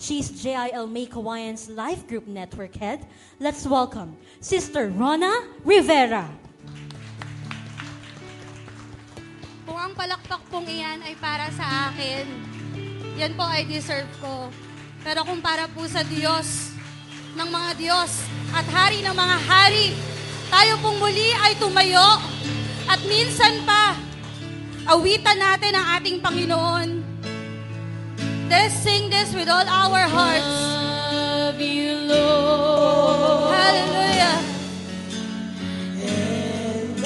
she's JIL May Kawayan's Life Group Network Head. Let's welcome Sister Rona Rivera. Kung ang palakpak pong iyan ay para sa akin, yan po ay deserve ko. Pero kung para po sa Diyos, ng mga Diyos, at Hari ng mga Hari, tayo pong muli ay tumayo. At minsan pa, awitan natin ang ating Panginoon. Let's sing this with all our hearts. Love you, Lord. Hallelujah. And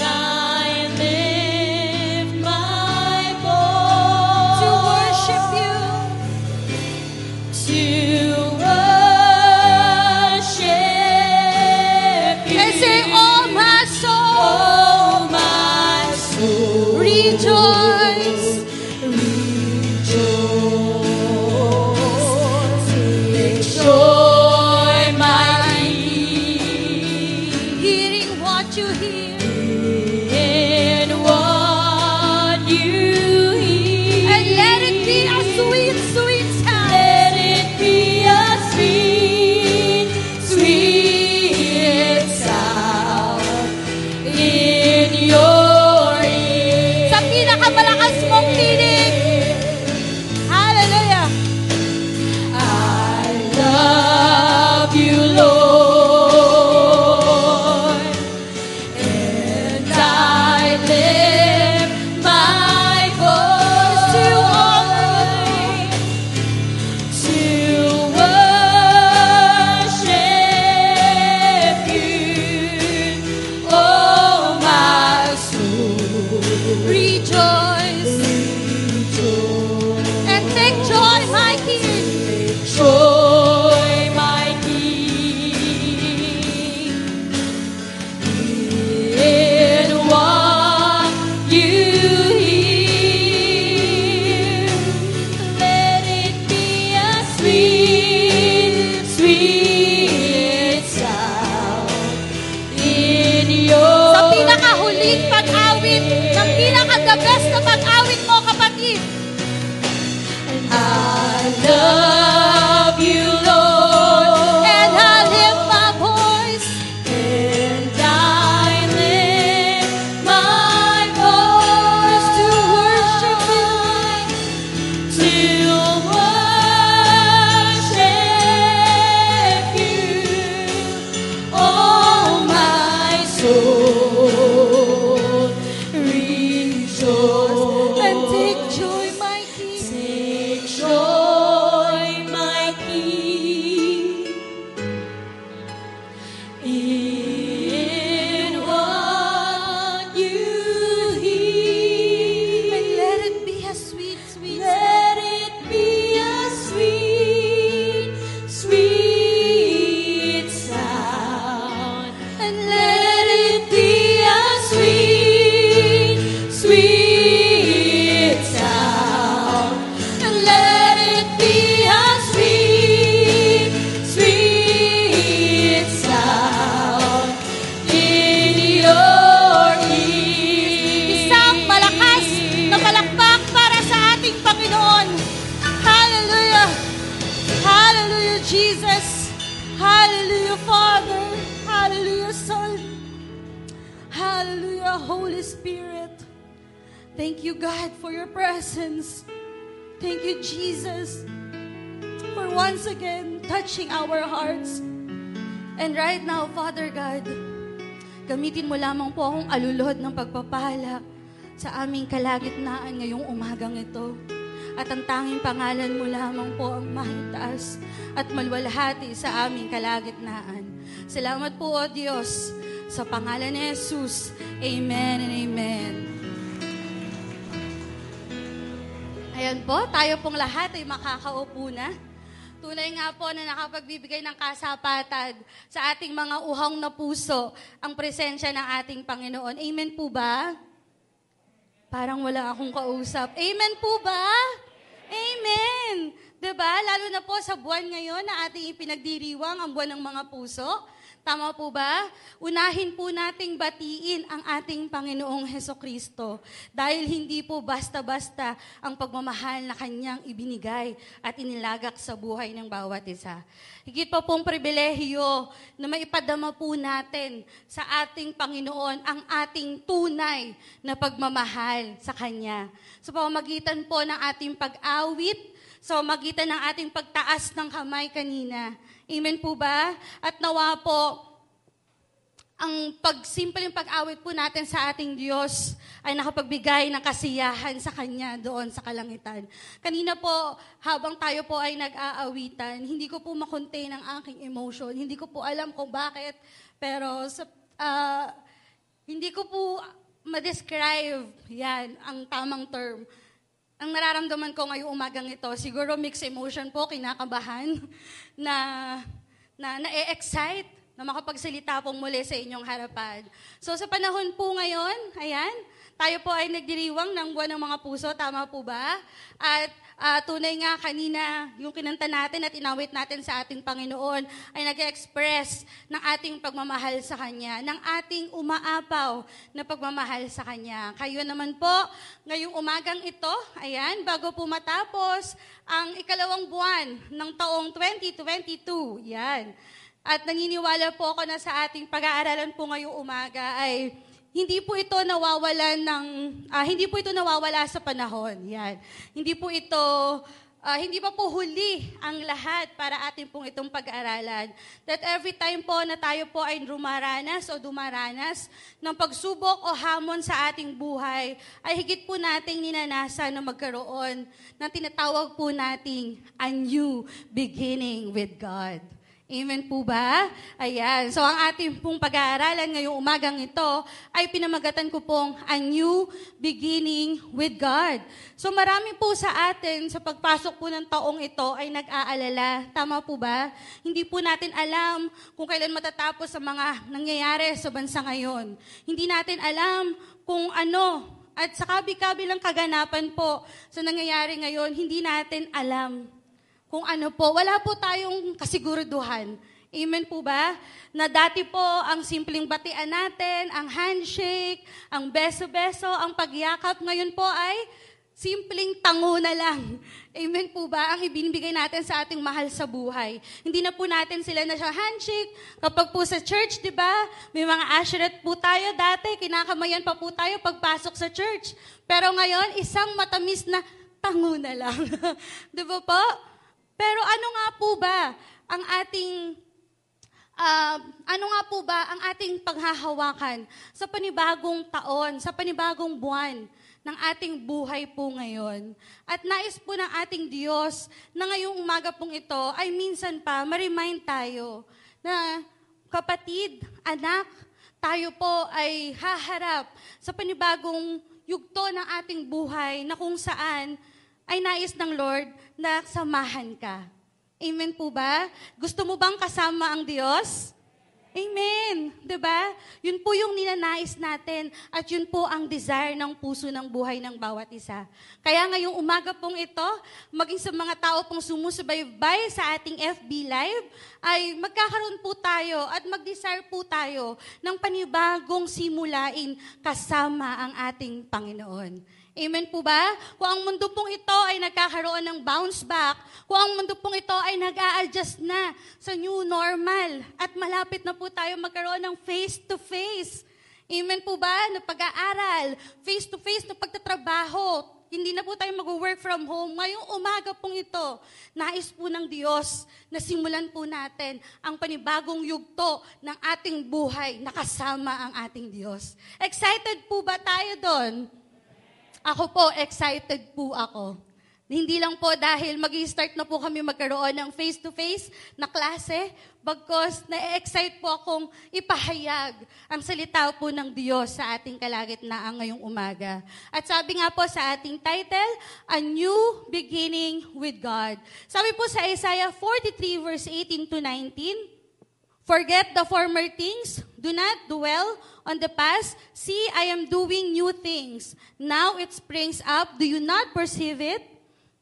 aming kalagitnaan ngayong umagang ito. At ang tanging pangalan mo lamang po ang mahitaas at malwalhati sa aming kalagitnaan. Salamat po, O Diyos, sa pangalan ni Jesus. Amen and amen. Ayan po, tayo pong lahat ay makakaupo na. Tunay nga po na nakapagbibigay ng kasapatag sa ating mga uhang na puso ang presensya ng ating Panginoon. Amen po ba? Parang wala akong kausap. Amen po ba? Amen! ba? Lalo na po sa buwan ngayon na ating ipinagdiriwang ang buwan ng mga puso. Tama po ba? Unahin po nating batiin ang ating Panginoong Heso Kristo dahil hindi po basta-basta ang pagmamahal na kanyang ibinigay at inilagak sa buhay ng bawat isa. Higit pa pong pribilehiyo na maipadama po natin sa ating Panginoon ang ating tunay na pagmamahal sa Kanya. Sa pamamagitan po ng ating pag-awit, sa magitan ng ating pagtaas ng kamay kanina. Amen po ba? At nawa po, ang pagsimpleng pag-awit po natin sa ating Diyos ay nakapagbigay ng kasiyahan sa Kanya doon sa kalangitan. Kanina po, habang tayo po ay nag-aawitan, hindi ko po makontain ang aking emotion. Hindi ko po alam kung bakit, pero sa, ah, hindi ko po ma-describe yan, ang tamang term. Ang nararamdaman ko ngayong umagang ito, siguro mixed emotion po, kinakabahan, na, na na-excite, na makapagsalita pong muli sa inyong harapan. So sa panahon po ngayon, ayan, tayo po ay nagdiriwang ng buwan ng mga puso, tama po ba? At ah, tunay nga kanina, yung kinanta natin at inawit natin sa ating Panginoon ay nag-express ng ating pagmamahal sa Kanya, ng ating umaapaw na pagmamahal sa Kanya. Kayo naman po, ngayong umagang ito, ayan, bago po matapos ang ikalawang buwan ng taong 2022, yan. At naniniwala po ako na sa ating pag-aaralan po ngayong umaga ay hindi po ito nawawala ng ah, hindi po ito nawawala sa panahon. Yan. Hindi po ito ah, hindi pa po huli ang lahat para atin pong itong pag-aralan. That every time po na tayo po ay rumaranas o dumaranas ng pagsubok o hamon sa ating buhay, ay higit po nating ninanasa na magkaroon ng tinatawag po nating a new beginning with God. Amen po ba? Ayan. So ang ating pong pag-aaralan ngayong umagang ito ay pinamagatan ko pong a new beginning with God. So marami po sa atin sa pagpasok po ng taong ito ay nag-aalala. Tama po ba? Hindi po natin alam kung kailan matatapos ang mga nangyayari sa bansa ngayon. Hindi natin alam kung ano at sa kabi-kabilang kaganapan po sa nangyayari ngayon, hindi natin alam kung ano po. Wala po tayong kasiguraduhan. Amen po ba? Na dati po, ang simpleng batian natin, ang handshake, ang beso-beso, ang pagyakap, ngayon po ay simpleng tango na lang. Amen po ba? Ang ibinibigay natin sa ating mahal sa buhay. Hindi na po natin sila na siya handshake. Kapag po sa church, di ba? May mga asherat po tayo dati. Kinakamayan pa po tayo pagpasok sa church. Pero ngayon, isang matamis na tango na lang. di ba po? Pero ano nga po ba ang ating ah, ano nga po ba ang ating paghahawakan sa panibagong taon, sa panibagong buwan ng ating buhay po ngayon? At nais po ng ating Diyos na ngayong umaga pong ito ay minsan pa ma-remind tayo na kapatid, anak, tayo po ay haharap sa panibagong yugto ng ating buhay na kung saan ay nais ng Lord na samahan ka. Amen po ba? Gusto mo bang kasama ang Diyos? Amen. ba? Yun po yung ninanais natin at yun po ang desire ng puso ng buhay ng bawat isa. Kaya ngayong umaga pong ito, maging sa mga tao pong sumusubaybay sa ating FB Live, ay magkakaroon po tayo at mag-desire po tayo ng panibagong simulain kasama ang ating Panginoon. Amen po ba? Kung ang mundo pong ito ay nagkakaroon ng bounce back, kung ang mundo pong ito ay nag adjust na sa new normal, at malapit na po tayo magkaroon ng face-to-face. Amen po ba? Na pag-aaral, face-to-face na pagtatrabaho, hindi na po tayo mag-work from home. Ngayong umaga pong ito, nais po ng Diyos na simulan po natin ang panibagong yugto ng ating buhay na kasama ang ating Diyos. Excited po ba tayo doon? Ako po, excited po ako. Hindi lang po dahil mag start na po kami magkaroon ng face-to-face na klase, bagkos na-excite po akong ipahayag ang salita po ng Diyos sa ating kalagitnaan ngayong umaga. At sabi nga po sa ating title, A New Beginning with God. Sabi po sa Isaiah 43 verse 18 to 19, Forget the former things. Do not dwell on the past. See, I am doing new things. Now it springs up. Do you not perceive it?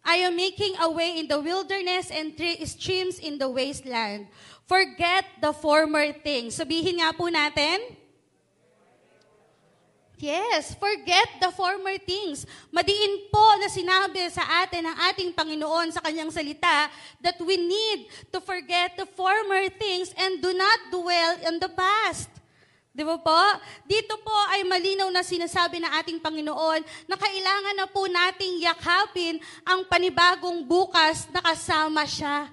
I am making a way in the wilderness and tre- streams in the wasteland. Forget the former things. Sabihin nga po natin. Yes, forget the former things. Madiin po na sinabi sa atin ng ating Panginoon sa kanyang salita that we need to forget the former things and do not dwell on the past. Di ba po? Dito po ay malinaw na sinasabi ng ating Panginoon na kailangan na po nating yakapin ang panibagong bukas na kasama siya.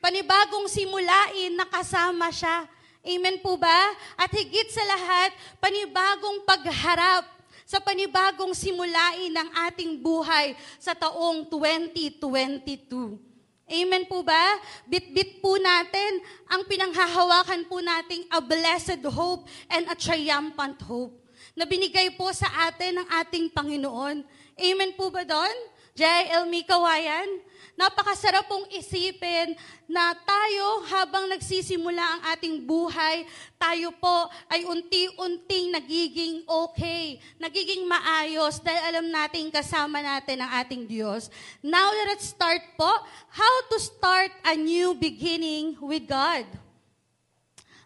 Panibagong simulain na kasama siya. Amen po ba? At higit sa lahat, panibagong pagharap sa panibagong simulain ng ating buhay sa taong 2022. Amen po ba? Bit-bit po natin ang pinanghahawakan po nating a blessed hope and a triumphant hope na binigay po sa atin ng ating Panginoon. Amen po ba doon? J.L. Mikawayan? Napakasarap pong isipin na tayo habang nagsisimula ang ating buhay, tayo po ay unti-unting nagiging okay, nagiging maayos dahil alam natin kasama natin ang ating Diyos. Now let's start po how to start a new beginning with God.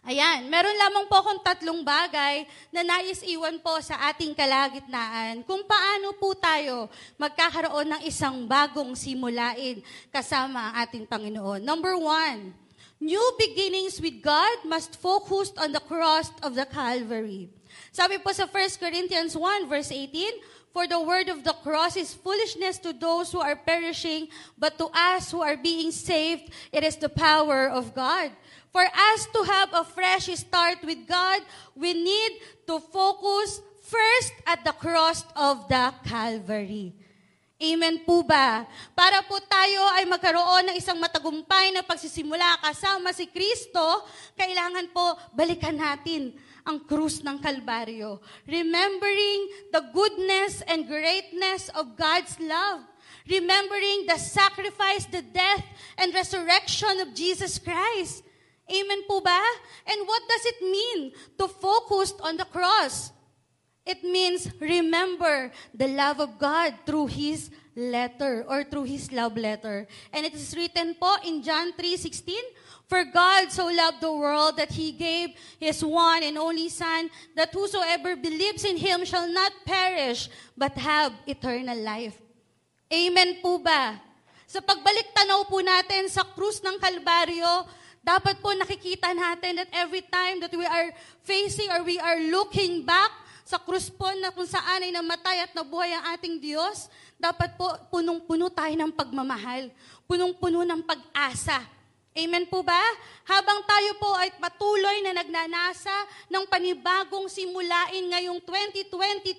Ayan, meron lamang po akong tatlong bagay na nais iwan po sa ating kalagitnaan kung paano po tayo magkakaroon ng isang bagong simulain kasama ang ating Panginoon. Number one, new beginnings with God must focus on the cross of the Calvary. Sabi po sa 1 Corinthians 1 verse 18, For the word of the cross is foolishness to those who are perishing, but to us who are being saved, it is the power of God. For us to have a fresh start with God, we need to focus first at the cross of the Calvary. Amen po ba? Para po tayo ay magkaroon ng isang matagumpay na pagsisimula kasama si Kristo, kailangan po balikan natin ang krus ng Kalbaryo. Remembering the goodness and greatness of God's love. Remembering the sacrifice, the death, and resurrection of Jesus Christ. Amen po ba? And what does it mean to focus on the cross? It means remember the love of God through His letter or through His love letter. And it is written po in John 3.16, For God so loved the world that He gave His one and only Son, that whosoever believes in Him shall not perish, but have eternal life. Amen po ba? Sa pagbalik tanaw po natin sa krus ng Kalbaryo, dapat po nakikita natin that every time that we are facing or we are looking back sa krus po na kung saan ay namatay at nabuhay ang ating Diyos, dapat po punong-puno tayo ng pagmamahal, punong-puno ng pag-asa. Amen po ba? Habang tayo po ay patuloy na nagnanasa ng panibagong simulain ngayong 2022,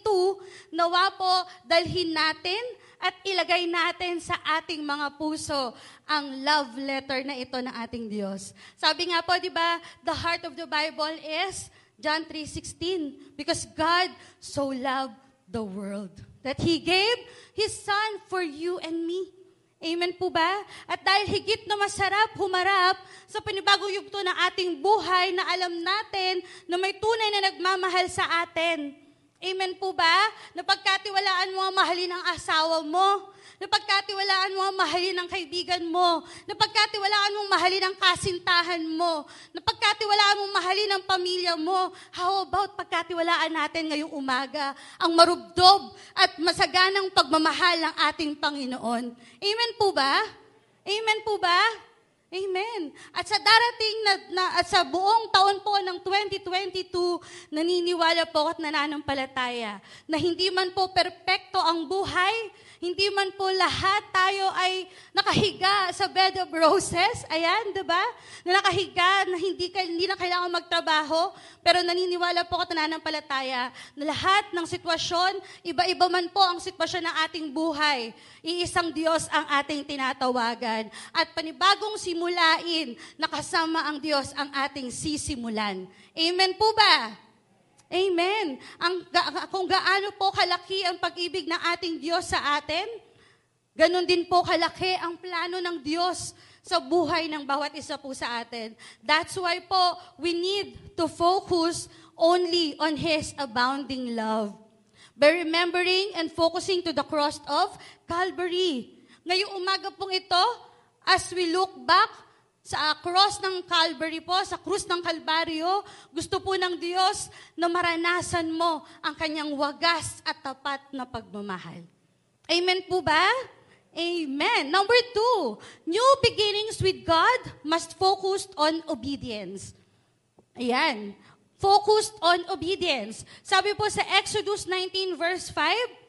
nawa po dalhin natin at ilagay natin sa ating mga puso ang love letter na ito ng ating Diyos. Sabi nga po, di ba, the heart of the Bible is John 3.16, because God so loved the world that He gave His Son for you and me. Amen po ba? At dahil higit na masarap humarap sa panibagong yugto ng ating buhay na alam natin na may tunay na nagmamahal sa atin. Amen po ba? Napagkatiwalaan mo ang mahalin ng asawa mo. Napagkatiwalaan mo ang mahalin ng kaibigan mo. Napagkatiwalaan mo ang mahalin ng kasintahan mo. Napagkatiwalaan mo ang mahalin ng pamilya mo. How about pagkatiwalaan natin ngayong umaga ang marubdob at masaganang pagmamahal ng ating Panginoon? Amen po ba? Amen po ba? Amen. At sa darating na, na at sa buong taon po ng 2022, naniniwala po at nananampalataya na hindi man po perpekto ang buhay, Hindi man po lahat tayo ay nakahiga sa bed of roses. Ayan, di ba? Na nakahiga, na hindi, hindi na kailangan magtrabaho. Pero naniniwala po ako pananampalataya na lahat ng sitwasyon, iba-iba man po ang sitwasyon ng ating buhay. Iisang Diyos ang ating tinatawagan. At panibagong simulain, nakasama ang Diyos ang ating sisimulan. Amen po ba? Amen. Ang, kung gaano po kalaki ang pag-ibig ng ating Diyos sa atin, ganun din po kalaki ang plano ng Diyos sa buhay ng bawat isa po sa atin. That's why po, we need to focus only on His abounding love. By remembering and focusing to the cross of Calvary. Ngayong umaga pong ito, as we look back sa cross ng Calvary po, sa krus ng Kalbaryo, gusto po ng Diyos na maranasan mo ang kanyang wagas at tapat na pagmamahal. Amen po ba? Amen. Number two, new beginnings with God must focus on obedience. Ayan. Focused on obedience. Sabi po sa Exodus 19 verse 5,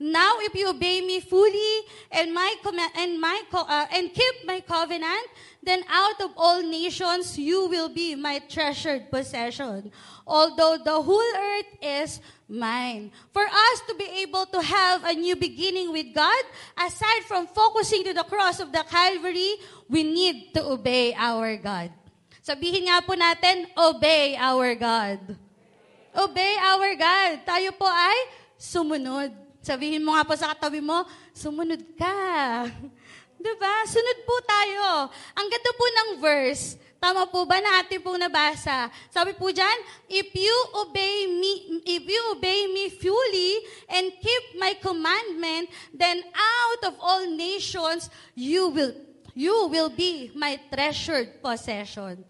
Now if you obey me fully and my and my uh, and keep my covenant, then out of all nations you will be my treasured possession. Although the whole earth is mine. For us to be able to have a new beginning with God, aside from focusing to the cross of the Calvary, we need to obey our God. Sabihin nga po natin, obey our God. Obey our God. Tayo po ay sumunod. Sabihin mo nga po sa katabi mo, sumunod ka. Diba? Sunod po tayo. Ang ganda po ng verse. Tama po ba na ating pong nabasa? Sabi po dyan, if you obey me, if you obey me fully and keep my commandment, then out of all nations you will you will be my treasured possession.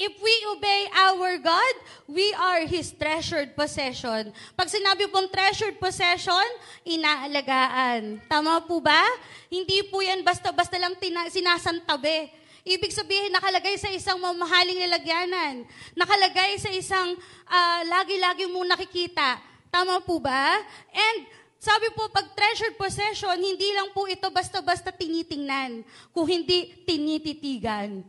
If we obey our God, we are His treasured possession. Pag sinabi pong treasured possession, inaalagaan. Tama po ba? Hindi po yan basta-basta lang tina- sinasantabi. Ibig sabihin, nakalagay sa isang mamahaling lalagyanan. Nakalagay sa isang ah, lagi-lagi mong nakikita. Tama po ba? And sabi po, pag treasured possession, hindi lang po ito basta-basta tinitingnan, kung hindi tinititigan.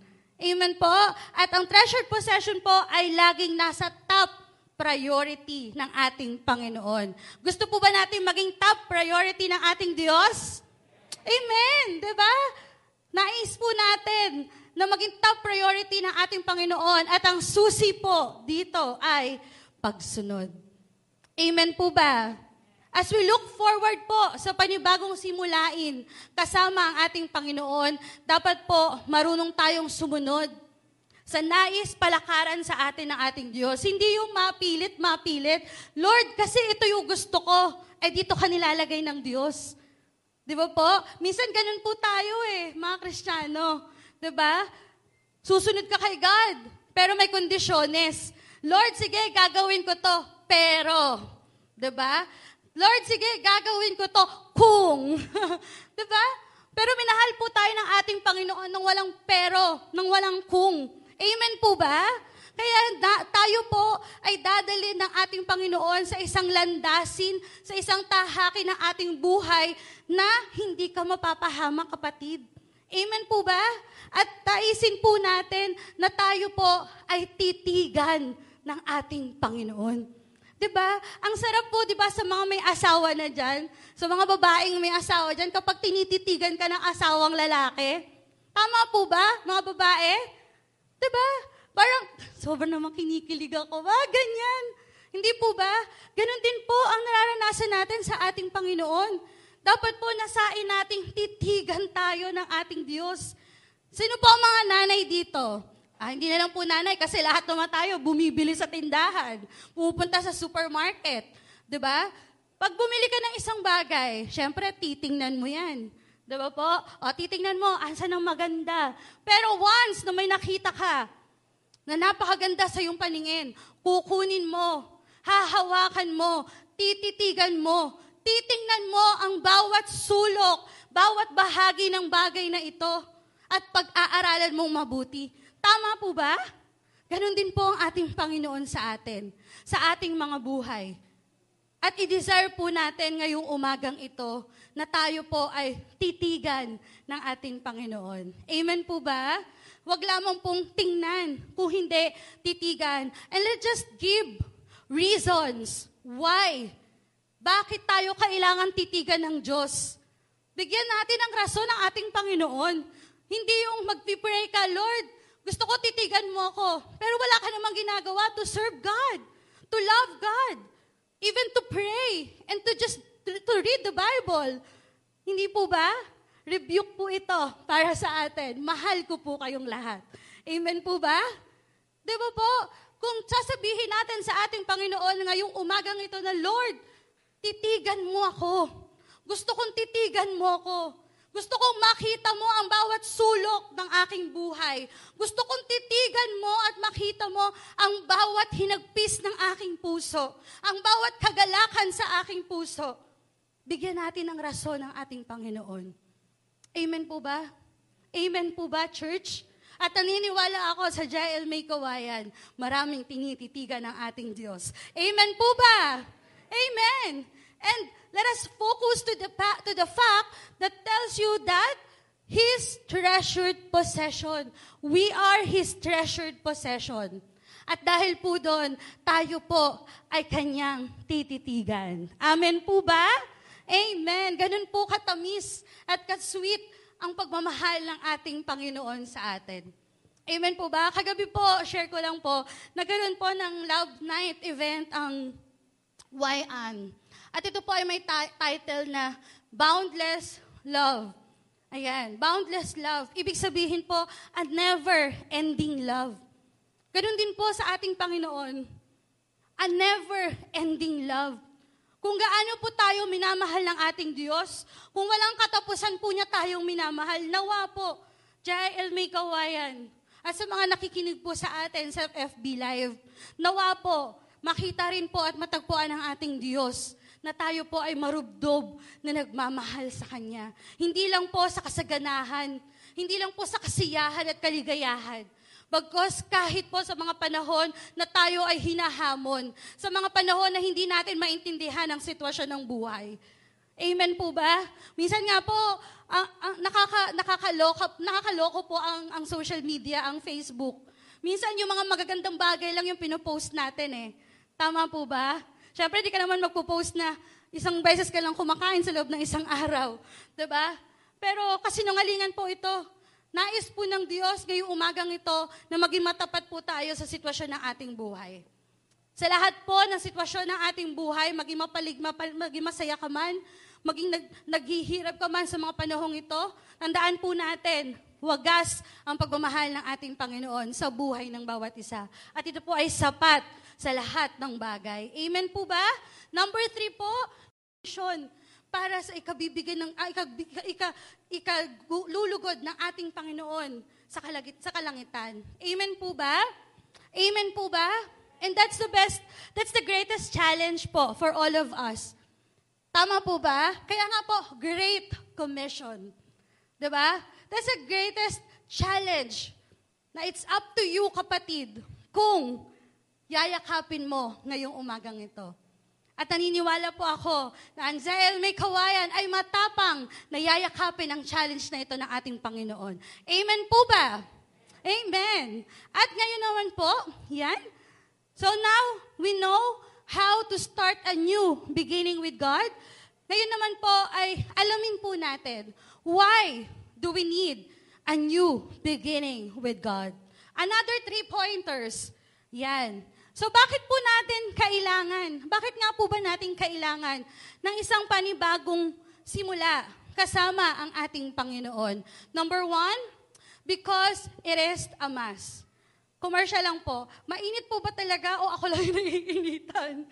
Amen po? At ang treasured possession po ay laging nasa top priority ng ating Panginoon. Gusto po ba natin maging top priority ng ating Diyos? Amen! Ba? Nais po natin na maging top priority ng ating Panginoon at ang susi po dito ay pagsunod. Amen po ba? As we look forward po sa panibagong simulain kasama ang ating Panginoon, dapat po marunong tayong sumunod sa nais palakaran sa atin ng ating Diyos. Hindi yung mapilit, mapilit. Lord, kasi ito yung gusto ko. Eh, dito ka nilalagay ng Diyos. Di ba po? Minsan ganun po tayo eh, mga Kristiyano. Di ba? Susunod ka kay God, pero may kondisyones. Lord, sige, gagawin ko to, pero. Di ba? Lord, sige, gagawin ko to kung. di ba? Pero minahal po tayo ng ating Panginoon nang walang pero, nang walang kung. Amen po ba? Kaya da- tayo po ay dadalhin ng ating Panginoon sa isang landasin, sa isang tahaki ng ating buhay na hindi ka mapapahamak, kapatid. Amen po ba? At taisin po natin na tayo po ay titigan ng ating Panginoon. 'Di ba? Ang sarap po 'di ba sa mga may asawa na diyan, sa mga babaeng may asawa diyan kapag tinititigan ka ng asawang lalaki. Tama po ba, mga babae? 'Di ba? Parang sobrang naman kinikilig ako. Ba, ganyan. Hindi po ba? Ganon din po ang nararanasan natin sa ating Panginoon. Dapat po nasain nating titigan tayo ng ating Diyos. Sino po ang mga nanay dito? Ah, hindi na lang po nanay kasi lahat naman tayo bumibili sa tindahan, pumupunta sa supermarket. 'Di ba? Pag bumili ka ng isang bagay, syempre titingnan mo 'yan. 'Di ba po? O titingnan mo, asa ng maganda. Pero once na may nakita ka na napakaganda sa iyong paningin, kukunin mo, hahawakan mo, tititigan mo, titingnan mo ang bawat sulok, bawat bahagi ng bagay na ito at pag-aaralan mong mabuti. Tama po ba? Ganon din po ang ating Panginoon sa atin, sa ating mga buhay. At i-desire po natin ngayong umagang ito na tayo po ay titigan ng ating Panginoon. Amen po ba? Huwag lamang pong tingnan, kung hindi, titigan. And let's just give reasons why. Bakit tayo kailangan titigan ng Diyos? Bigyan natin ng rason ng ating Panginoon. Hindi yung magpipray ka, Lord, gusto ko titigan mo ako. Pero wala ka namang ginagawa to serve God, to love God, even to pray, and to just to, read the Bible. Hindi po ba? Rebuke po ito para sa atin. Mahal ko po kayong lahat. Amen po ba? Di ba po? Kung sasabihin natin sa ating Panginoon ngayong umagang ito na, Lord, titigan mo ako. Gusto kong titigan mo ako. Gusto kong makita mo ang bawat sulok ng aking buhay. Gusto kong titigan mo at makita mo ang bawat hinagpis ng aking puso. Ang bawat kagalakan sa aking puso. Bigyan natin ng rason ng ating Panginoon. Amen po ba? Amen po ba, church? At naniniwala ako sa Jael May Kawayan, maraming tinititigan ng ating Diyos. Amen po ba? Amen. And let us focus to the, to the fact that tells you that His treasured possession. We are His treasured possession. At dahil po doon, tayo po ay kanyang tititigan. Amen po ba? Amen. Ganun po katamis at kasweet ang pagmamahal ng ating Panginoon sa atin. Amen po ba? Kagabi po, share ko lang po, nagkaroon po ng Love Night event ang YAN. At ito po ay may ti- title na Boundless Love. Ayan, boundless love. Ibig sabihin po, a never-ending love. Ganun din po sa ating Panginoon. A never-ending love. Kung gaano po tayo minamahal ng ating Diyos, kung walang katapusan po niya tayong minamahal, nawa po, Jael May Kawayan, at sa mga nakikinig po sa atin sa FB Live, nawa po, makita rin po at matagpuan ng ating Diyos na tayo po ay marubdob na nagmamahal sa Kanya. Hindi lang po sa kasaganahan, hindi lang po sa kasiyahan at kaligayahan, Bagkos kahit po sa mga panahon na tayo ay hinahamon, sa mga panahon na hindi natin maintindihan ang sitwasyon ng buhay. Amen po ba? Minsan nga po, ang, ang, nakaka, nakakaloko, nakakaloko po ang, ang social media, ang Facebook. Minsan yung mga magagandang bagay lang yung pinopost natin eh. Tama po ba? Siyempre, di ka naman magpo-post na isang beses ka lang kumakain sa loob ng isang araw. ba? Pero kasinungalingan po ito. Nais po ng Diyos ngayong umagang ito na maging matapat po tayo sa sitwasyon ng ating buhay. Sa lahat po ng sitwasyon ng ating buhay, maging mapalig, mapal, maging masaya ka man, maging nag, naghihirap ka man sa mga panahong ito, tandaan po natin, wagas ang pagmamahal ng ating Panginoon sa buhay ng bawat isa. At ito po ay sapat sa lahat ng bagay. Amen po ba? Number three po, mission para sa ikabibigay ng ah, ika, ika, ika, lulugod ng ating Panginoon sa, kalagit, sa kalangitan. Amen po ba? Amen po ba? And that's the best, that's the greatest challenge po for all of us. Tama po ba? Kaya nga po, Great Commission. 'Di ba? That's the greatest challenge na it's up to you, kapatid, kung yayakapin mo ngayong umagang ito. At naniniwala po ako na ang Zael May Kawayan ay matapang na yayakapin ang challenge na ito ng ating Panginoon. Amen po ba? Amen. At ngayon naman po, yan. So now, we know how to start a new beginning with God. Ngayon naman po ay alamin po natin, why do we need a new beginning with God? Another three pointers. Yan. So bakit po natin kailangan? Bakit nga po ba natin kailangan ng isang panibagong simula kasama ang ating Panginoon? Number one, because it is a mass. Commercial lang po. Mainit po ba talaga o ako lang yung naiinitan?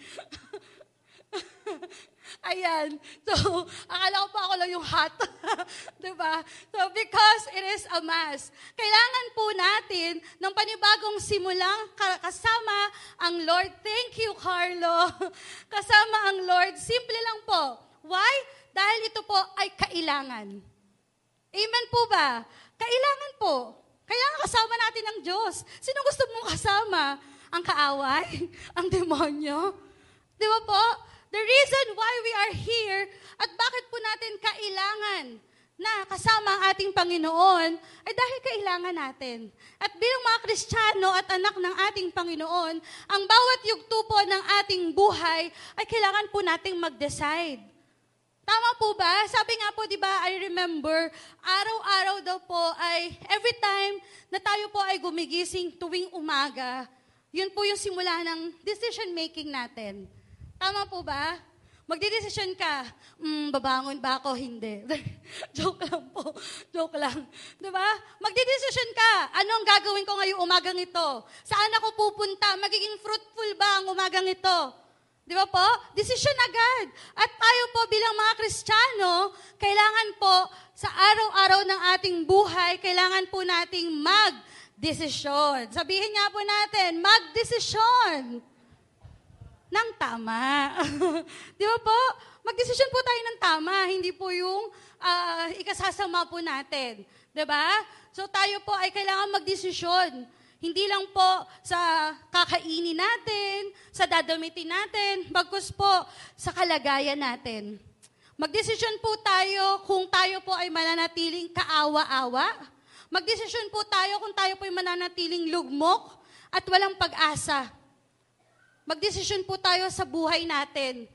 Ayan. So, akala ko pa ako lang yung hot. diba? So, because it is a mass. Kailangan po natin ng panibagong simulang kasama ang Lord. Thank you, Carlo. kasama ang Lord. Simple lang po. Why? Dahil ito po ay kailangan. Amen po ba? Kailangan po. Kailangan kasama natin ang Diyos. Sino gusto mong kasama? Ang kaaway? Ang demonyo? Di ba po? The reason why we are here at bakit po natin kailangan na kasama ang ating Panginoon ay dahil kailangan natin. At bilang mga Kristiyano at anak ng ating Panginoon, ang bawat yugto po ng ating buhay ay kailangan po nating mag-decide. Tama po ba? Sabi nga po, di ba, I remember, araw-araw daw po ay every time na tayo po ay gumigising tuwing umaga, yun po yung simula ng decision making natin. Tama po ba? Magdidesisyon ka, mm, babangon ba ako? Hindi. Joke lang po. Joke lang. Ba? Magdidesisyon ka. Ano ang gagawin ko ngayong umagang ito? Saan ako pupunta? Magiging fruitful ba ang umagang ito? Di ba po? Desisyon agad. At tayo po bilang mga Kristiyano, kailangan po sa araw-araw ng ating buhay, kailangan po nating mag-desisyon. Sabihin nga po natin, mag-desisyon ng tama. Di ba po? Magdesisyon po tayo ng tama, hindi po yung uh, ikasasama po natin. Di ba? So tayo po ay kailangan magdesisyon. Hindi lang po sa kakainin natin, sa dadamitin natin, bagkus po sa kalagayan natin. Magdesisyon po tayo kung tayo po ay mananatiling kaawa-awa. Magdesisyon po tayo kung tayo po ay mananatiling lugmok at walang pag-asa. Magdesisyon po tayo sa buhay natin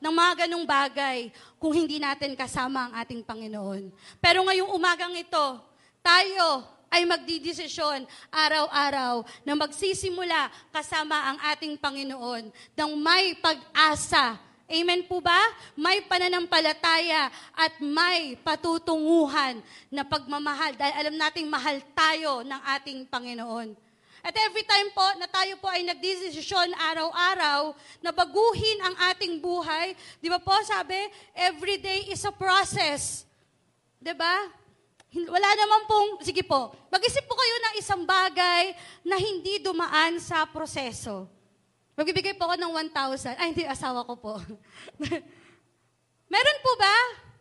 ng mga ganong bagay kung hindi natin kasama ang ating Panginoon. Pero ngayong umagang ito, tayo ay magdidesisyon araw-araw na magsisimula kasama ang ating Panginoon ng may pag-asa. Amen po ba? May pananampalataya at may patutunguhan na pagmamahal dahil alam nating mahal tayo ng ating Panginoon. At every time po na tayo po ay nagdesisyon araw-araw na baguhin ang ating buhay, di ba po sabi, every day is a process. Di ba? Wala naman pong, sige po, mag-isip po kayo ng isang bagay na hindi dumaan sa proseso. Magbibigay po ako ng 1,000. Ay, hindi, asawa ko po. Meron po ba?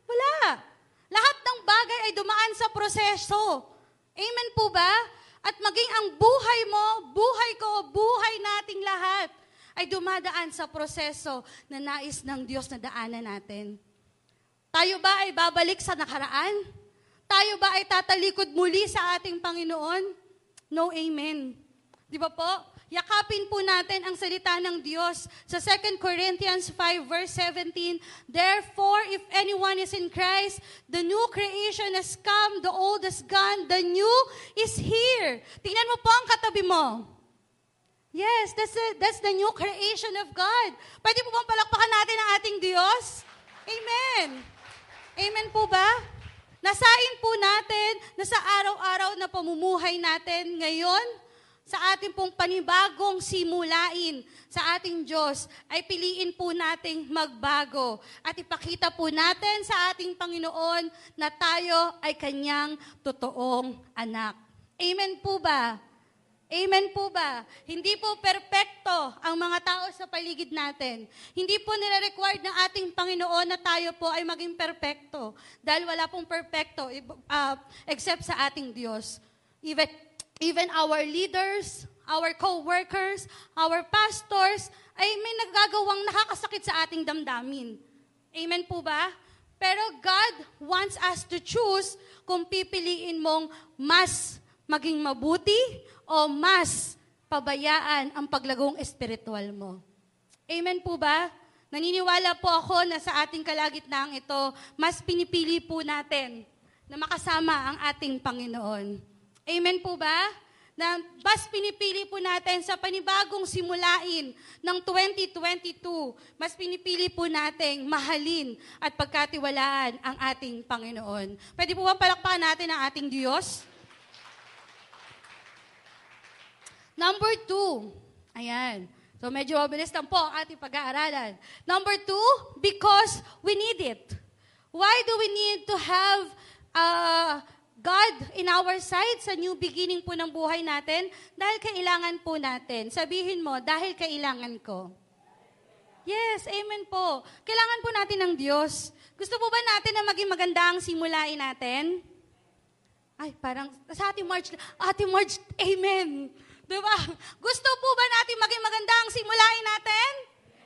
Wala. Lahat ng bagay ay dumaan sa proseso. Amen po ba? At maging ang buhay mo, buhay ko, buhay nating lahat ay dumadaan sa proseso na nais ng Diyos na daanan natin. Tayo ba ay babalik sa nakaraan? Tayo ba ay tatalikod muli sa ating Panginoon? No, amen. Di ba po? Yakapin po natin ang salita ng Diyos sa 2 Corinthians 5 verse 17. Therefore, if anyone is in Christ, the new creation has come, the old is gone, the new is here. Tingnan mo po ang katabi mo. Yes, that's, it. that's the new creation of God. Pwede po bang palakpakan natin ang ating Diyos? Amen. Amen po ba? Nasain po natin na sa araw-araw na pamumuhay natin ngayon, sa ating pong panibagong simulain sa ating Diyos, ay piliin po nating magbago at ipakita po natin sa ating Panginoon na tayo ay kanyang totoong anak. Amen po ba? Amen po ba? Hindi po perpekto ang mga tao sa paligid natin. Hindi po nire-required ng ating Panginoon na tayo po ay maging perpekto. Dahil wala pong perpekto uh, except sa ating Diyos. Even, even our leaders, our co-workers, our pastors, ay may nagagawang nakakasakit sa ating damdamin. Amen po ba? Pero God wants us to choose kung pipiliin mong mas maging mabuti o mas pabayaan ang paglagong espiritual mo. Amen po ba? Naniniwala po ako na sa ating kalagitnaang ito, mas pinipili po natin na makasama ang ating Panginoon. Amen po ba? Na mas pinipili po natin sa panibagong simulain ng 2022, mas pinipili po nating mahalin at pagkatiwalaan ang ating Panginoon. Pwede po bang palakpakan natin ang ating Diyos? Number two, ayan. So medyo mabilis lang po ang ating pag-aaralan. Number two, because we need it. Why do we need to have uh, God in our side sa new beginning po ng buhay natin? Dahil kailangan po natin. Sabihin mo, dahil kailangan ko. Yes, amen po. Kailangan po natin ng Diyos. Gusto po ba natin na maging maganda ang simulain natin? Ay, parang sa Ate March, Ate March, amen. Diba? Gusto po ba natin maging maganda ang simulain natin?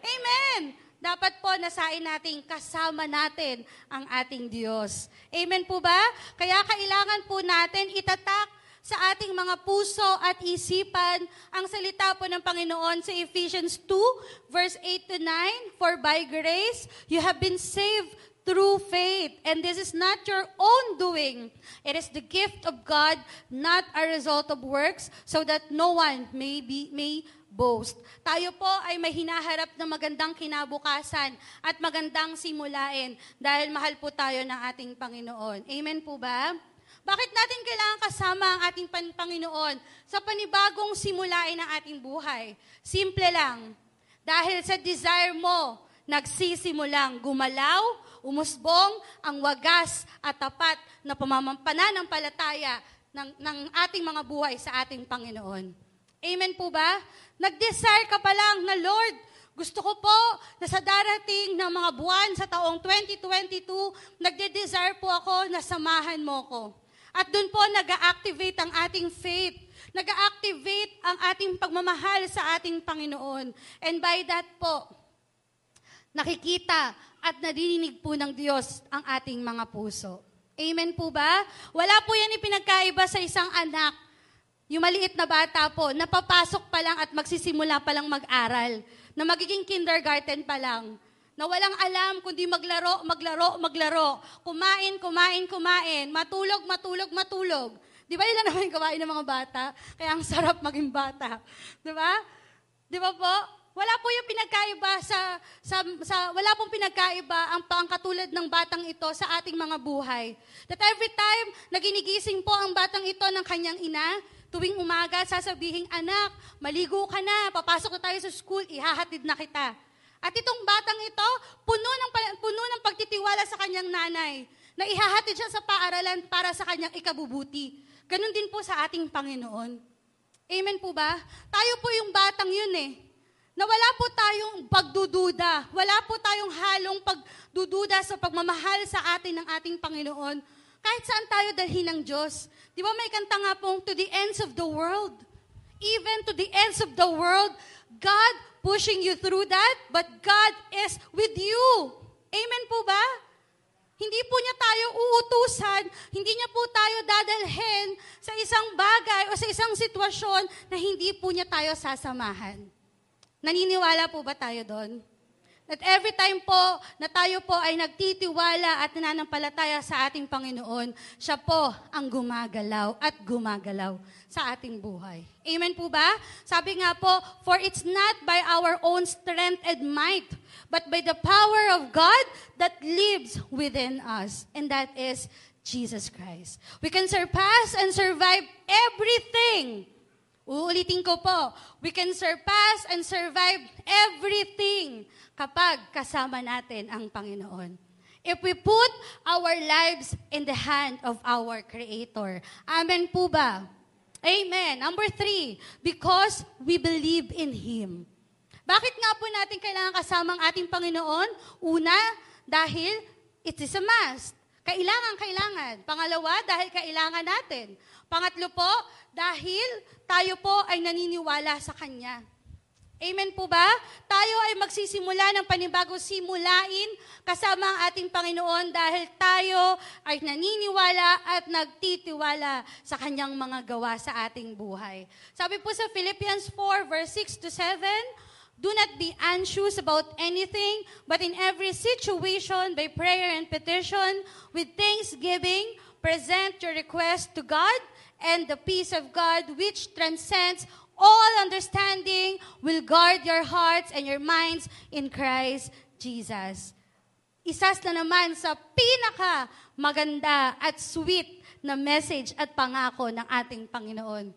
Amen. Dapat po nasain natin kasama natin ang ating Diyos. Amen po ba? Kaya kailangan po natin itatak sa ating mga puso at isipan ang salita po ng Panginoon sa Ephesians 2 verse 8 to 9, For by grace you have been saved through faith. And this is not your own doing. It is the gift of God, not a result of works, so that no one may be may boast. Tayo po ay may hinaharap na magandang kinabukasan at magandang simulain dahil mahal po tayo ng ating Panginoon. Amen po ba? Bakit natin kailangan kasama ang ating pan- Panginoon sa panibagong simulain ng ating buhay? Simple lang. Dahil sa desire mo, nagsisimulang gumalaw, umusbong ang wagas at tapat na pamamampananampalataya ng, ng ating mga buhay sa ating Panginoon. Amen po ba? Nag-desire ka pa lang na, Lord, gusto ko po na sa darating na mga buwan sa taong 2022, nagde-desire po ako na samahan mo ko. At doon po nag-activate ang ating faith. Nag-activate ang ating pagmamahal sa ating Panginoon. And by that po, nakikita at narinig po ng Diyos ang ating mga puso. Amen po ba? Wala po yan ipinagkaiba sa isang anak. Yung maliit na bata po, napapasok pa lang at magsisimula pa lang mag-aral. Na magiging kindergarten pa lang na walang alam kundi maglaro, maglaro, maglaro. Kumain, kumain, kumain. Matulog, matulog, matulog. Di ba yun naman gawain ng mga bata? Kaya ang sarap maging bata. Di ba? Di ba po? Wala po yung pinagkaiba sa, sa, sa wala pong pinagkaiba ang pangkatulad ng batang ito sa ating mga buhay. That every time na ginigising po ang batang ito ng kanyang ina, tuwing umaga sasabihin, anak, maligo ka na, papasok na tayo sa school, ihahatid na kita. At itong batang ito, puno ng, puno ng pagtitiwala sa kanyang nanay, na ihahatid siya sa paaralan para sa kanyang ikabubuti. Ganon din po sa ating Panginoon. Amen po ba? Tayo po yung batang yun eh. Na wala po tayong pagdududa. Wala po tayong halong pagdududa sa pagmamahal sa atin ng ating Panginoon. Kahit saan tayo dalhin ng Diyos. Di ba may kanta nga pong, to the ends of the world. Even to the ends of the world, God pushing you through that, but God is with you. Amen po ba? Hindi po niya tayo uutusan, hindi niya po tayo dadalhin sa isang bagay o sa isang sitwasyon na hindi po niya tayo sasamahan. Naniniwala po ba tayo doon? At every time po na tayo po ay nagtitiwala at nananampalataya sa ating Panginoon, siya po ang gumagalaw at gumagalaw sa ating buhay. Amen po ba? Sabi nga po, for it's not by our own strength and might, but by the power of God that lives within us. And that is Jesus Christ. We can surpass and survive everything Uulitin ko po, we can surpass and survive everything kapag kasama natin ang Panginoon. If we put our lives in the hand of our Creator. Amen po ba? Amen. Number three, because we believe in Him. Bakit nga po natin kailangan kasama ang ating Panginoon? Una, dahil it is a must. Kailangan, kailangan. Pangalawa, dahil kailangan natin. Pangatlo po, dahil tayo po ay naniniwala sa Kanya. Amen po ba? Tayo ay magsisimula ng panibagong simulain kasama ang ating Panginoon dahil tayo ay naniniwala at nagtitiwala sa kanyang mga gawa sa ating buhay. Sabi po sa Philippians 4 verse 6 to 7, Do not be anxious about anything, but in every situation, by prayer and petition, with thanksgiving, present your request to God, and the peace of God, which transcends all understanding, will guard your hearts and your minds in Christ Jesus. Isas na naman sa pinaka maganda at sweet na message at pangako ng ating Panginoon.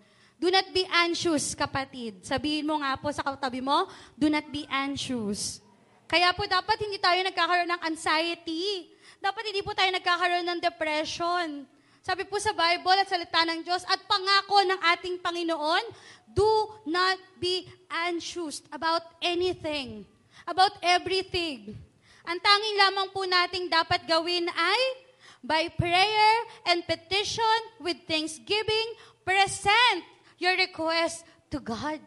Do not be anxious, kapatid. Sabihin mo nga po sa katabi mo, do not be anxious. Kaya po dapat hindi tayo nagkakaroon ng anxiety. Dapat hindi po tayo nagkakaroon ng depression. Sabi po sa Bible at salita ng Diyos at pangako ng ating Panginoon, do not be anxious about anything, about everything. Ang tanging lamang po nating dapat gawin ay by prayer and petition with thanksgiving, present your request to God.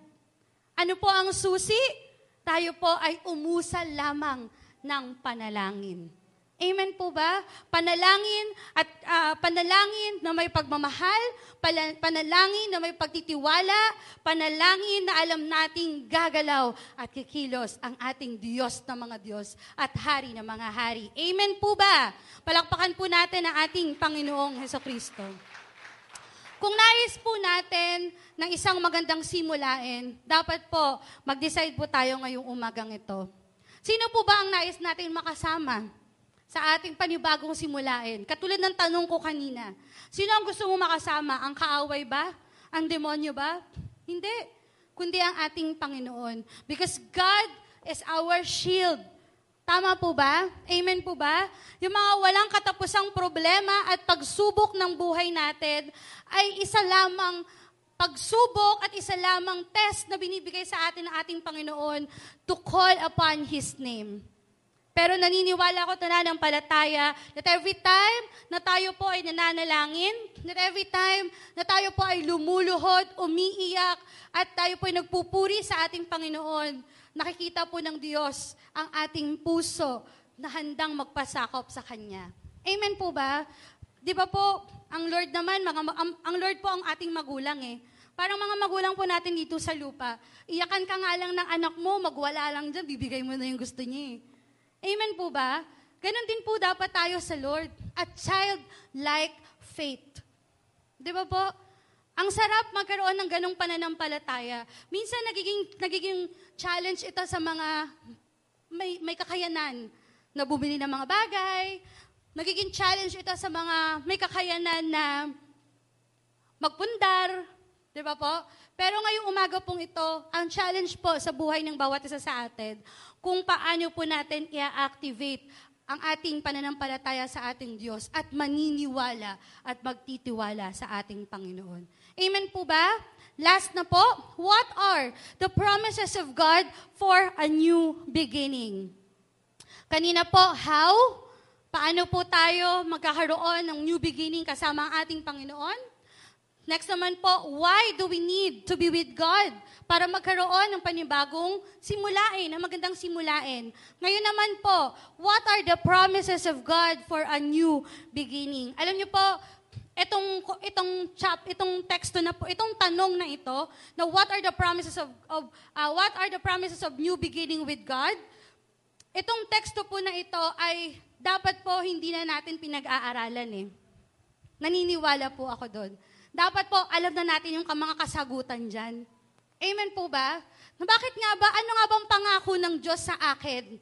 Ano po ang susi? tayo po ay umusal lamang ng panalangin. Amen po ba? Panalangin at ah, panalangin na may pagmamahal, panalangin na may pagtitiwala, panalangin na alam nating gagalaw at kikilos ang ating Diyos na mga Diyos at Hari na mga Hari. Amen po ba? Palakpakan po natin ang ating Panginoong Heso Kristo. Kung nais po natin ng isang magandang simulain, dapat po mag-decide po tayo ngayong umagang ito. Sino po ba ang nais natin makasama sa ating panibagong simulain? Katulad ng tanong ko kanina, sino ang gusto mo makasama? Ang kaaway ba? Ang demonyo ba? Hindi. Kundi ang ating Panginoon. Because God is our shield. Tama po ba? Amen po ba? Yung mga walang katapusang problema at pagsubok ng buhay natin ay isa lamang pagsubok at isa lamang test na binibigay sa atin ng ating Panginoon to call upon His name. Pero naniniwala ako palataya that every time na tayo po ay nananalangin, that every time na tayo po ay lumuluhod, umiiyak, at tayo po ay nagpupuri sa ating Panginoon, nakikita po ng Diyos ang ating puso na handang magpasakop sa Kanya. Amen po ba? Di ba po, ang Lord naman, mga, ang, ang Lord po ang ating magulang eh. Parang mga magulang po natin dito sa lupa. Iyakan ka nga lang ng anak mo, magwala lang dyan, bibigay mo na yung gusto niya eh. Amen po ba? Ganon din po dapat tayo sa Lord. A child-like faith. Di ba po? Ang sarap magkaroon ng ganong pananampalataya. Minsan nagiging, nagiging challenge ito sa mga may, may kakayanan na bumili ng mga bagay. Nagiging challenge ito sa mga may kakayanan na magpundar. Di ba po? Pero ngayong umaga pong ito, ang challenge po sa buhay ng bawat isa sa atin, kung paano po natin i-activate ang ating pananampalataya sa ating Diyos at maniniwala at magtitiwala sa ating Panginoon. Amen po ba? Last na po, what are the promises of God for a new beginning? Kanina po, how? Paano po tayo magkakaroon ng new beginning kasama ang ating Panginoon? Next naman po, why do we need to be with God? Para magkaroon ng panibagong simulain, ng magandang simulain. Ngayon naman po, what are the promises of God for a new beginning? Alam niyo po, itong itong chap itong teksto na po itong tanong na ito na what are the promises of, of uh, what are the promises of new beginning with God itong teksto po na ito ay dapat po hindi na natin pinag-aaralan eh naniniwala po ako doon dapat po alam na natin yung mga kasagutan dyan. Amen po ba? Na bakit nga ba, ano nga bang pangako ng Diyos sa akin?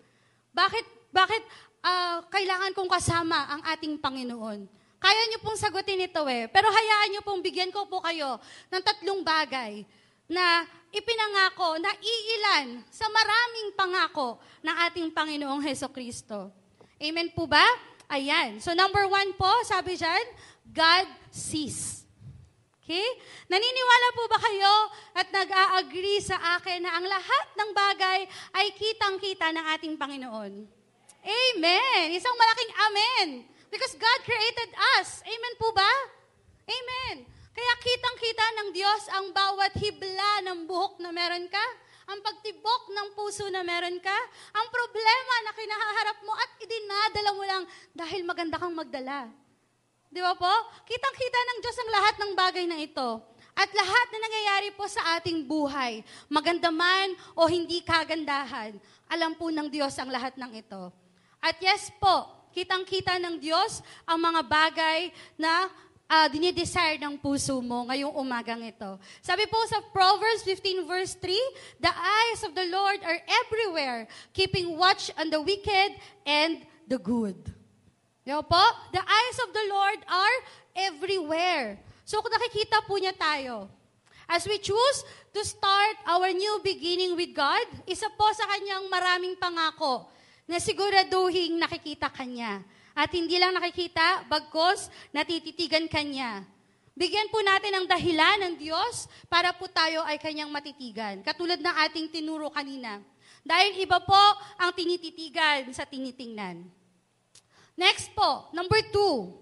Bakit, bakit uh, kailangan kong kasama ang ating Panginoon? Kaya niyo pong sagutin ito eh. Pero hayaan niyo pong bigyan ko po kayo ng tatlong bagay na ipinangako na iilan sa maraming pangako ng ating Panginoong Heso Kristo. Amen po ba? Ayan. So number one po, sabi dyan, God sees. Okay? Naniniwala po ba kayo at nag-a-agree sa akin na ang lahat ng bagay ay kitang-kita ng ating Panginoon? Amen! Isang malaking amen! Because God created us. Amen po ba? Amen! Kaya kitang-kita ng Diyos ang bawat hibla ng buhok na meron ka, ang pagtibok ng puso na meron ka, ang problema na kinaharap mo at idinadala mo lang dahil maganda kang magdala. Di ba po? Kitang-kita ng Diyos ang lahat ng bagay na ito. At lahat na nangyayari po sa ating buhay, maganda man o hindi kagandahan, alam po ng Diyos ang lahat ng ito. At yes po, kitang-kita ng Diyos ang mga bagay na uh, dinidesire ng puso mo ngayong umagang ito. Sabi po sa Proverbs 15 verse 3, The eyes of the Lord are everywhere, keeping watch on the wicked and the good. Yo po? The eyes of the Lord are everywhere. So kung nakikita po niya tayo, as we choose to start our new beginning with God, isa po sa kanyang maraming pangako na siguraduhin nakikita kanya. At hindi lang nakikita, bagkos natititigan kanya. Bigyan po natin ng dahilan ng Diyos para po tayo ay kanyang matitigan. Katulad ng ating tinuro kanina. Dahil iba po ang tinititigan sa tinitingnan. Next po, number two.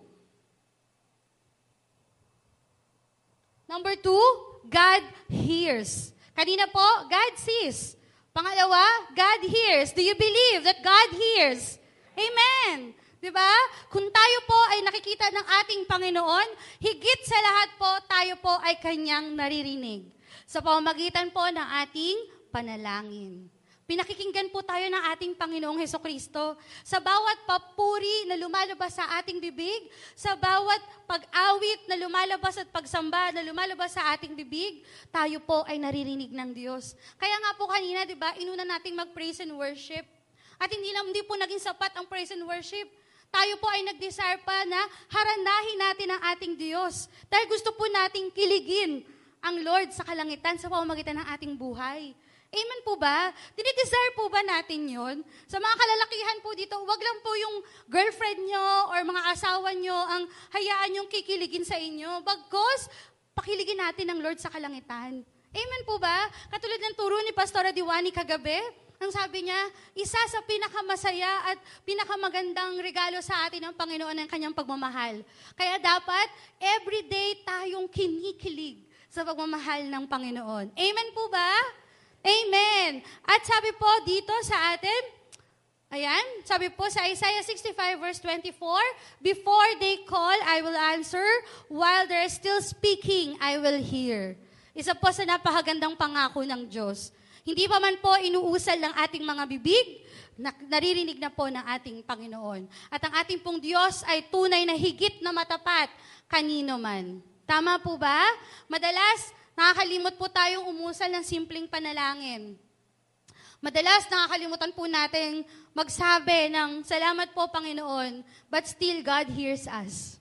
Number two, God hears. Kanina po, God sees. Pangalawa, God hears. Do you believe that God hears? Amen. 'Di ba? Kung tayo po ay nakikita ng ating Panginoon, higit sa lahat po, tayo po ay kanyang naririnig. Sa pamamagitan po ng ating panalangin. Pinakikinggan po tayo ng ating Panginoong Heso Kristo sa bawat papuri na lumalabas sa ating bibig, sa bawat pag-awit na lumalabas at pagsamba na lumalabas sa ating bibig, tayo po ay naririnig ng Diyos. Kaya nga po kanina, di ba, inuna nating mag-praise and worship. At hindi lang, hindi po naging sapat ang praise and worship. Tayo po ay nag-desire pa na haranahin natin ang ating Diyos. Dahil gusto po nating kiligin ang Lord sa kalangitan sa pamamagitan ng ating buhay. Amen po ba? Dinidesire po ba natin yon? Sa mga kalalakihan po dito, wag lang po yung girlfriend nyo or mga asawa nyo ang hayaan yung kikiligin sa inyo. Bagkos, pakiligin natin ang Lord sa kalangitan. Amen po ba? Katulad ng turo ni Pastora Diwani kagabi, ang sabi niya, isa sa pinakamasaya at pinakamagandang regalo sa atin ng Panginoon ang kanyang pagmamahal. Kaya dapat, everyday tayong kinikilig sa pagmamahal ng Panginoon. Amen po ba? Amen. At sabi po dito sa atin, ayan, sabi po sa Isaiah 65 verse 24, Before they call, I will answer. While they're still speaking, I will hear. Isa po sa napakagandang pangako ng Diyos. Hindi pa man po inuusal ng ating mga bibig, na, naririnig na po ng ating Panginoon. At ang ating pong Diyos ay tunay na higit na matapat kanino man. Tama po ba? Madalas, nakakalimot po tayong umusal ng simpleng panalangin. Madalas nakakalimutan po natin magsabi ng salamat po Panginoon, but still God hears us.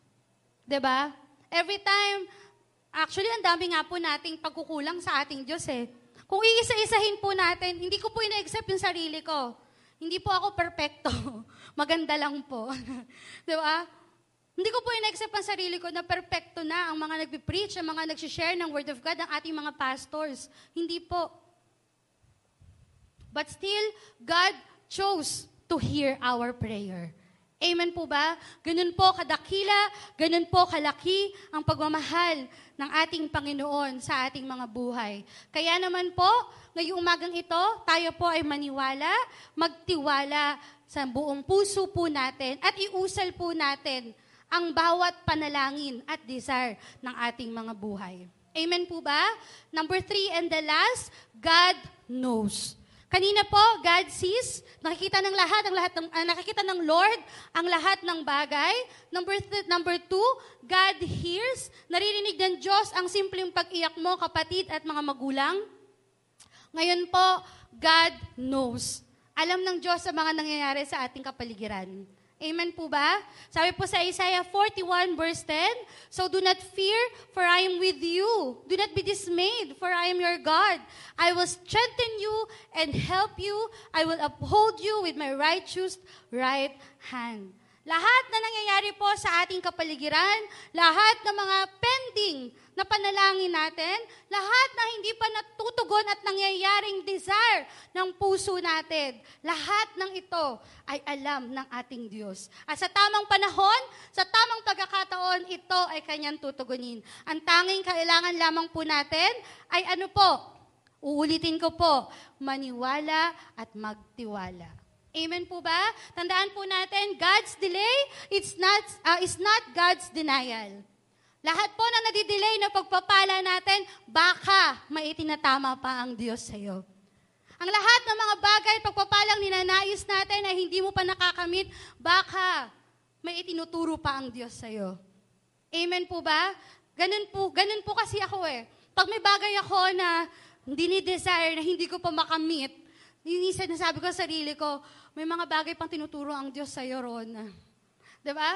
ba? Every time, actually ang dami nga po nating pagkukulang sa ating Diyos eh. Kung iisa-isahin po natin, hindi ko po ina-accept yung sarili ko. Hindi po ako perfecto. Maganda lang po. 'Di ba? Hindi ko po ina-accept ang sarili ko na perfecto na ang mga nagpipreach, ang mga nagsishare ng Word of God, ang ating mga pastors. Hindi po. But still, God chose to hear our prayer. Amen po ba? Ganun po kadakila, ganun po kalaki ang pagmamahal ng ating Panginoon sa ating mga buhay. Kaya naman po, ngayong umagang ito, tayo po ay maniwala, magtiwala sa buong puso po natin at iusal po natin ang bawat panalangin at desire ng ating mga buhay. Amen po ba? Number three and the last, God knows. Kanina po, God sees, nakikita ng lahat, ang lahat ng, uh, nakikita ng Lord ang lahat ng bagay. Number, th- number two, God hears, naririnig ng Diyos ang simpleng pag-iyak mo, kapatid at mga magulang. Ngayon po, God knows. Alam ng Diyos sa mga nangyayari sa ating kapaligiran. Amen po ba? Sabi po sa Isaiah 41 verse 10, So do not fear, for I am with you. Do not be dismayed, for I am your God. I will strengthen you and help you. I will uphold you with my righteous right hand. Lahat na nangyayari po sa ating kapaligiran, lahat ng mga pending na panalangin natin, lahat na hindi pa natutugon at nangyayaring desire ng puso natin, lahat ng ito ay alam ng ating Diyos. At sa tamang panahon, sa tamang pagkakataon, ito ay kanyang tutugunin. Ang tanging kailangan lamang po natin ay ano po? Uulitin ko po, maniwala at magtiwala. Amen po ba? Tandaan po natin, God's delay, it's not, uh, is not God's denial. Lahat po na nadidelay na pagpapala natin, baka may itinatama pa ang Diyos sa iyo. Ang lahat ng mga bagay, pagpapalang ninanais natin ay hindi mo pa nakakamit, baka may itinuturo pa ang Diyos sa iyo. Amen po ba? Ganun po, ganun po kasi ako eh. Pag may bagay ako na hindi ni-desire, na hindi ko pa makamit, yung isa na sabi ko sa sarili ko, may mga bagay pang tinuturo ang Diyos sa iyo, Ron. Diba?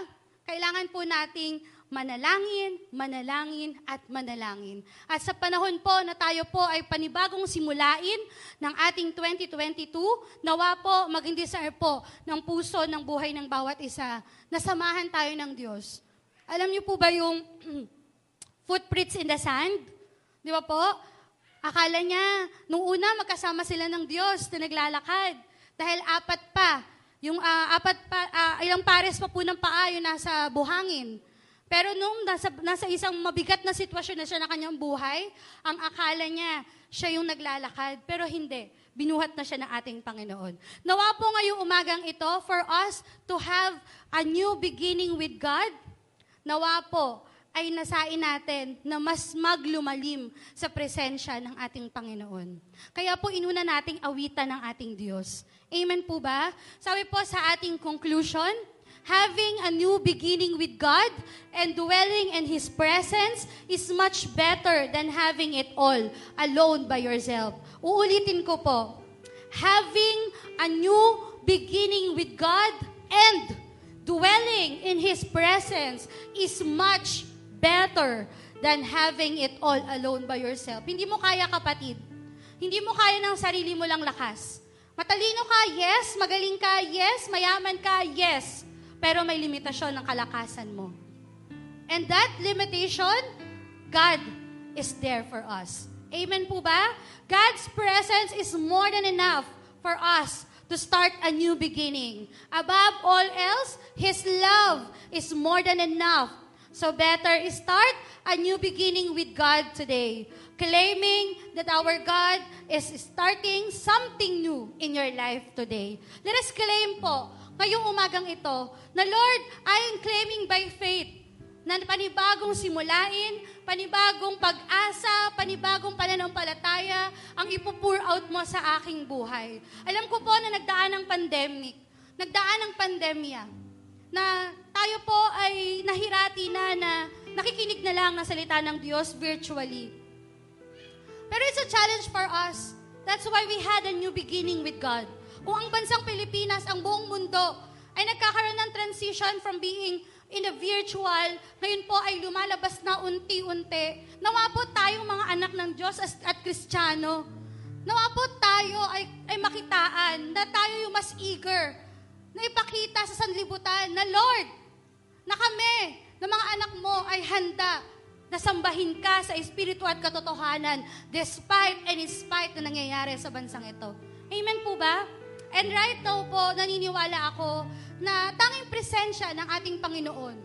Kailangan po nating manalangin, manalangin, at manalangin. At sa panahon po na tayo po ay panibagong simulain ng ating 2022, nawa po maging desire po ng puso ng buhay ng bawat isa. Nasamahan tayo ng Diyos. Alam niyo po ba yung footprints in the sand? Di ba po? Akala niya, nung una magkasama sila ng Diyos na naglalakad. Dahil apat pa, yung uh, apat pa, uh, ilang pares pa po ng paa yung nasa buhangin. Pero nung nasa, nasa isang mabigat na sitwasyon na siya na kanyang buhay, ang akala niya, siya yung naglalakad. Pero hindi. Binuhat na siya ng ating Panginoon. Nawa po ngayong umagang ito for us to have a new beginning with God. Nawa po ay nasain natin na mas maglumalim sa presensya ng ating Panginoon. Kaya po inuna nating awitan ng ating Diyos. Amen po ba? Sabi po sa ating conclusion, having a new beginning with God and dwelling in His presence is much better than having it all alone by yourself. Uulitin ko po, having a new beginning with God and dwelling in His presence is much better than having it all alone by yourself. Hindi mo kaya kapatid. Hindi mo kaya ng sarili mo lang lakas. Matalino ka, yes. Magaling ka, yes. Mayaman ka, yes. Pero may limitasyon ng kalakasan mo. And that limitation, God is there for us. Amen po ba? God's presence is more than enough for us to start a new beginning. Above all else, His love is more than enough So better start a new beginning with God today, claiming that our God is starting something new in your life today. Let us claim po, ngayong umagang ito, na Lord, I am claiming by faith na panibagong simulain, panibagong pag-asa, panibagong pananampalataya ang ipupour out mo sa aking buhay. Alam ko po na nagdaan ng pandemic, nagdaan ng pandemya, na tayo po ay nahirati na na nakikinig na lang ng salita ng Diyos virtually. Pero it's a challenge for us. That's why we had a new beginning with God. Kung ang bansang Pilipinas, ang buong mundo, ay nagkakaroon ng transition from being in a virtual, ngayon po ay lumalabas na unti-unti. Nawa tayong mga anak ng Diyos at Kristiyano. Nawa tayo ay, ay makitaan na tayo yung mas eager na ipakita sa sanlibutan na Lord, na kami, na mga anak mo ay handa na sambahin ka sa espiritu at katotohanan despite and in spite na nangyayari sa bansang ito. Amen po ba? And right now po, naniniwala ako na tanging presensya ng ating Panginoon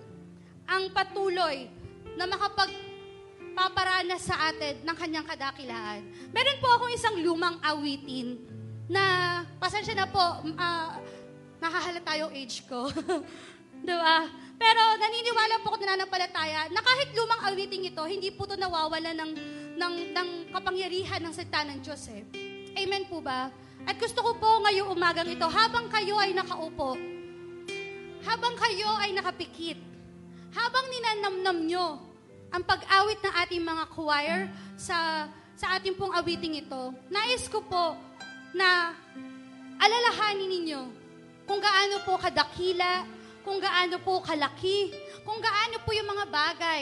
ang patuloy na makapagpaparanas sa atin ng kanyang kadakilaan. Meron po akong isang lumang awitin na, pasensya na po, uh, nakahalata yung age ko. diba? Pero naniniwala po ako na nananampalataya na kahit lumang awiting ito, hindi po ito nawawala ng, ng, ng kapangyarihan ng salita ng Diyos eh. Amen po ba? At gusto ko po ngayong umagang ito, habang kayo ay nakaupo, habang kayo ay nakapikit, habang ninanamnam nyo ang pag-awit ng ating mga choir sa, sa ating pong awiting ito, nais ko po na alalahanin ninyo kung gaano po kadakila, kung gaano po kalaki, kung gaano po yung mga bagay,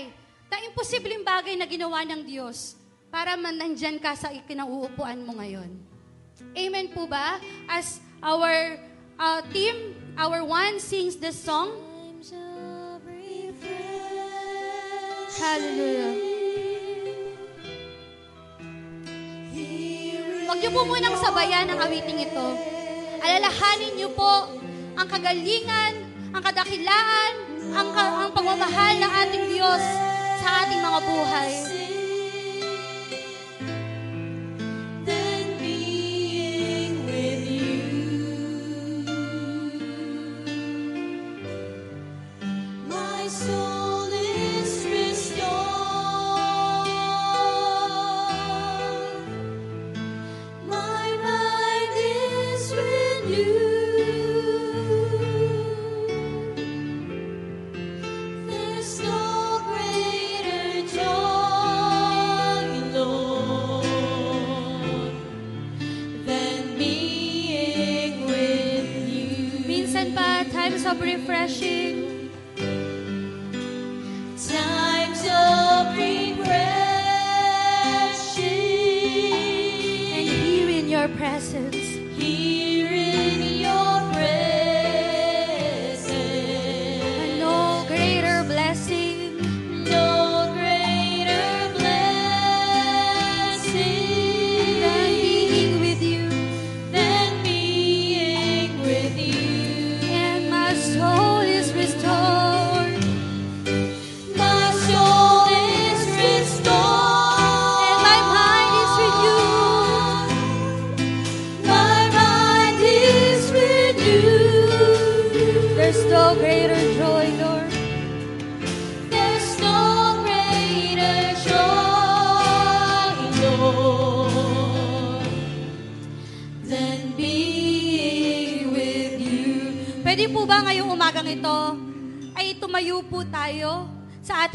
na imposibleng bagay na ginawa ng Diyos para man nandyan ka sa ikinauupuan mo ngayon. Amen po ba? As our uh, team, our one sings this song. Hallelujah. Huwag niyo po munang sabayan ang awiting ito. Alalahanin niyo po ang kagalingan, ang kadakilaan, ang, ang pagmamahal ng ating Diyos sa ating mga buhay.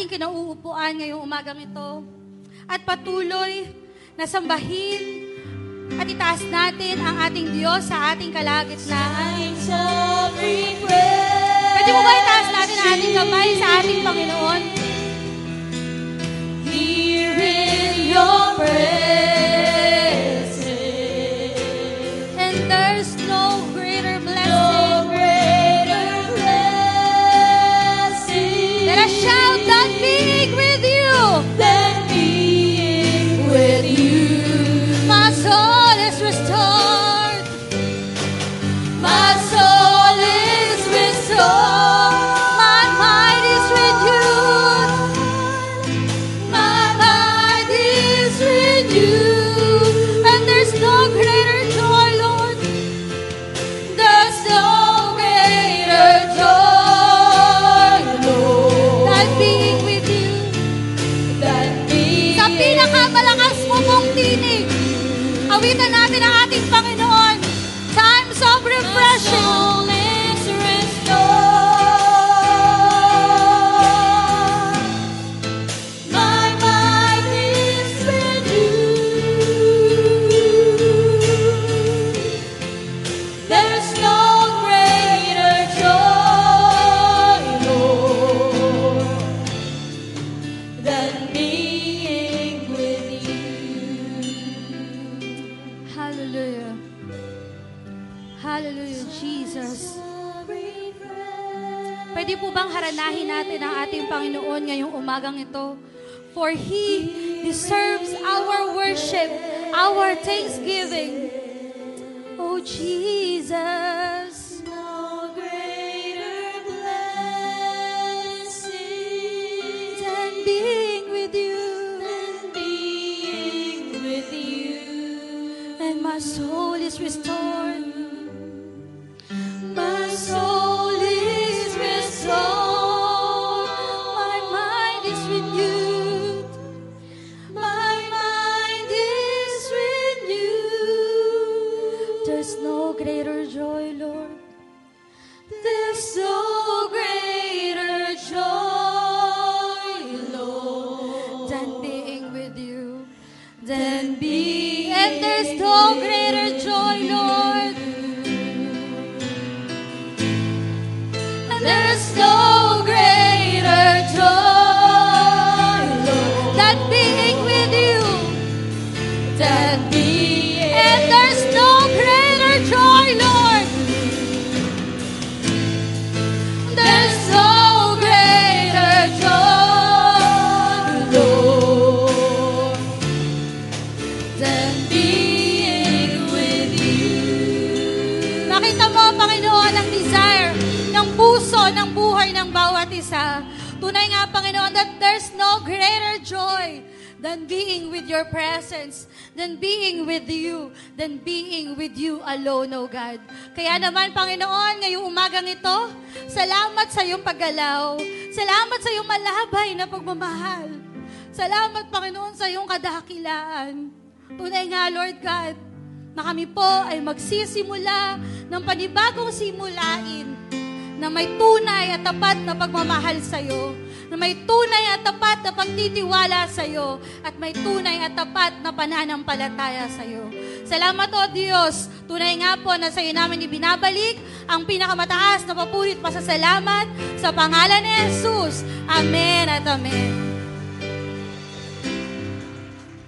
Ating kinauupuan ngayong umagang ito at patuloy na sambahin at itaas natin ang ating Diyos sa ating kalagitnaan. Pwede mo ba itaas natin ang ating kamay sa ating Panginoon? Umagang ito? For He deserves our worship, our thanksgiving. Oh, Jesus. Greater joy, Lord. There's no greater joy, Lord, Than being with you. than being And there's no greater greater joy than being with your presence, than being with you, than being with you alone, O God. Kaya naman, Panginoon, ngayong umagang ito, salamat sa iyong paggalaw. Salamat sa iyong malabay na pagmamahal. Salamat, Panginoon, sa iyong kadakilaan. Tunay nga, Lord God, na kami po ay magsisimula ng panibagong simulain na may tunay at tapat na pagmamahal sa iyo, na may tunay at tapat na pagtitiwala sa iyo, at may tunay at tapat na pananampalataya sa iyo. Salamat o Diyos, tunay nga po na sa iyo namin ibinabalik ang pinakamataas na papurit pasasalamat sa pangalan ni Jesus. Amen at Amen.